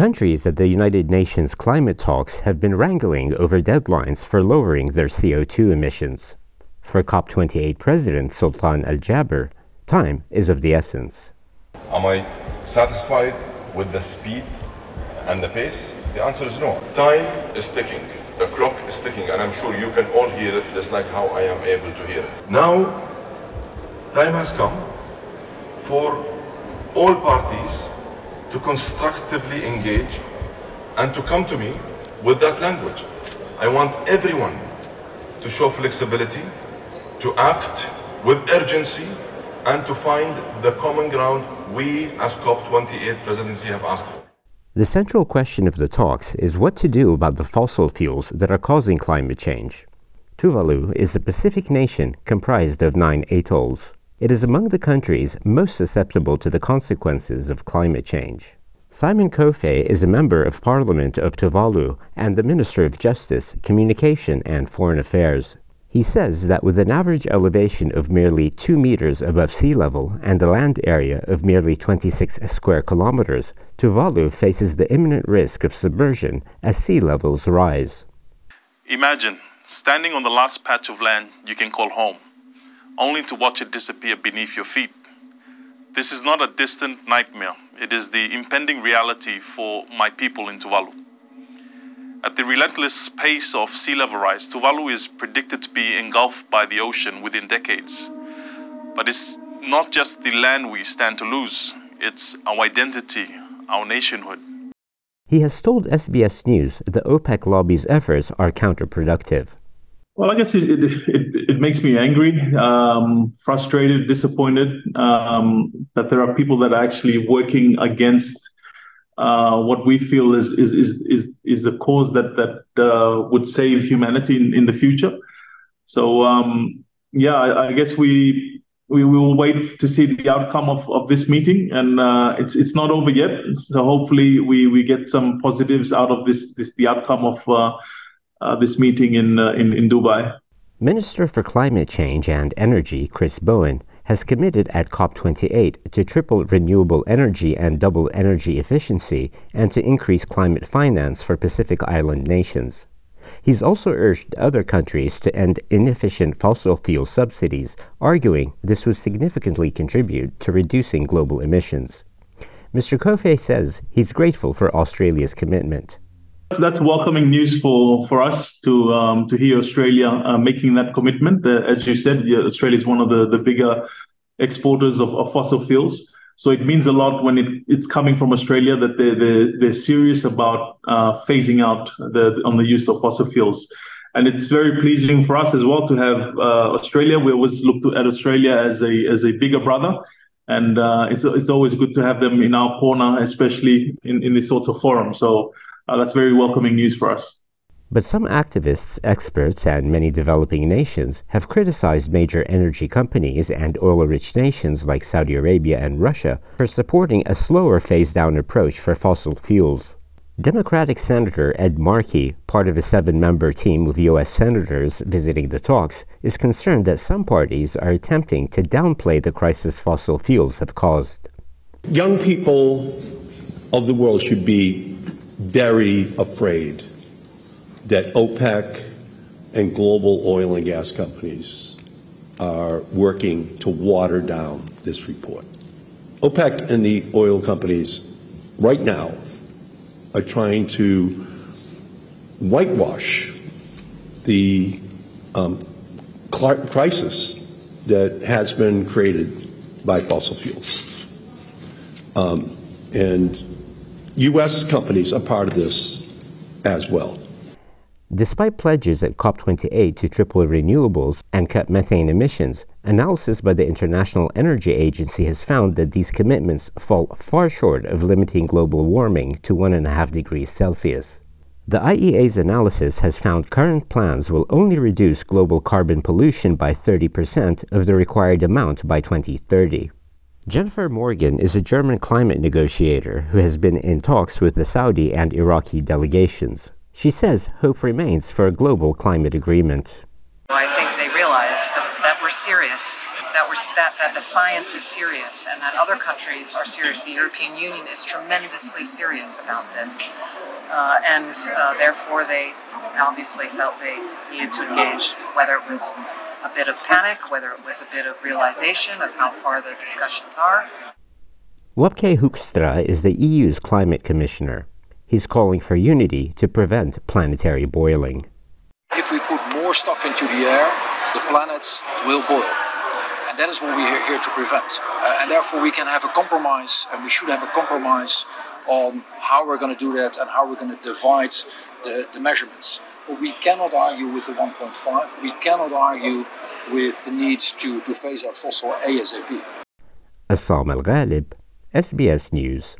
Countries at the United Nations climate talks have been wrangling over deadlines for lowering their CO2 emissions. For COP28 President Sultan Al Jaber, time is of the essence. Am I satisfied with the speed and the pace? The answer is no. Time is ticking. The clock is ticking, and I'm sure you can all hear it just like how I am able to hear it. Now, time has come for all parties to constructively engage and to come to me with that language. I want everyone to show flexibility, to act with urgency, and to find the common ground we as COP28 presidency have asked for. The central question of the talks is what to do about the fossil fuels that are causing climate change. Tuvalu is a Pacific nation comprised of nine atolls. It is among the countries most susceptible to the consequences of climate change. Simon Kofe is a member of Parliament of Tuvalu and the Minister of Justice, Communication and Foreign Affairs. He says that with an average elevation of merely 2 meters above sea level and a land area of merely 26 square kilometers, Tuvalu faces the imminent risk of submersion as sea levels rise. Imagine standing on the last patch of land you can call home only to watch it disappear beneath your feet. This is not a distant nightmare, it is the impending reality for my people in Tuvalu. At the relentless pace of sea level rise, Tuvalu is predicted to be engulfed by the ocean within decades. But it's not just the land we stand to lose, it's our identity, our nationhood. He has told SBS News that OPEC lobby's efforts are counterproductive. Well, I guess it, it, it, it makes me angry, um, frustrated, disappointed um, that there are people that are actually working against uh, what we feel is is is is, is a cause that that uh, would save humanity in, in the future. So um, yeah, I, I, guess we we will wait to see the outcome of, of this meeting, and uh, it's it's not over yet. So hopefully we we get some positives out of this this the outcome of uh, this meeting in, uh, in, in Dubai. Minister for Climate Change and Energy, Chris Bowen, has committed at COP28 to triple renewable energy and double energy efficiency and to increase climate finance for Pacific Island nations. He's also urged other countries to end inefficient fossil fuel subsidies, arguing this would significantly contribute to reducing global emissions. Mr. Kofe says he's grateful for Australia's commitment that's welcoming news for for us to um, to hear Australia uh, making that commitment. Uh, as you said, Australia is one of the the bigger exporters of, of, fossil fuels. So it means a lot when it, it's coming from Australia that they're they're, they're serious about uh, phasing out the on the use of fossil fuels. And it's very pleasing for us as well to have uh, Australia. We always look at Australia as a as a bigger brother and uh, it's it's always good to have them in our corner, especially in, in sorts of forums. So uh, that's very welcoming news for us. But some activists, experts, and many developing nations have criticized major energy companies and oil rich nations like Saudi Arabia and Russia for supporting a slower phase down approach for fossil fuels. Democratic Senator Ed Markey, part of a seven member team of U.S. senators visiting the talks, is concerned that some parties are attempting to downplay the crisis fossil fuels have caused. Young people of the world should be very afraid that OPEC and global oil and gas companies are working to water down this report. OPEC and the oil companies right now are trying to whitewash the um, crisis that has been created by fossil fuels. Um, and U.S. companies are part of this as well. Despite pledges at COP28 to triple renewables and cut methane emissions, analysis by the International Energy Agency has found that these commitments fall far short of limiting global warming to 1.5 degrees Celsius. The IEA's analysis has found current plans will only reduce global carbon pollution by 30% of the required amount by 2030. Jennifer Morgan is a German climate negotiator who has been in talks with the Saudi and Iraqi delegations. She says hope remains for a global climate agreement. I think they realize that, that we're serious that we're that, that the science is serious and that other countries are serious. The European Union is tremendously serious about this, uh, and uh, therefore they obviously felt they needed to engage, whether it was a bit of panic, whether it was a bit of realization of how far the discussions are. Wopke Hoekstra is the EU's climate commissioner. He's calling for unity to prevent planetary boiling. If we put more stuff into the air, the planets will boil. And that is what we're here to prevent. Uh, and therefore, we can have a compromise, and we should have a compromise on how we're going to do that and how we're going to divide the, the measurements. But we cannot argue with the 1.5. We cannot argue with the need to, to phase out fossil ASAP. Essam Al Ghalib, SBS News.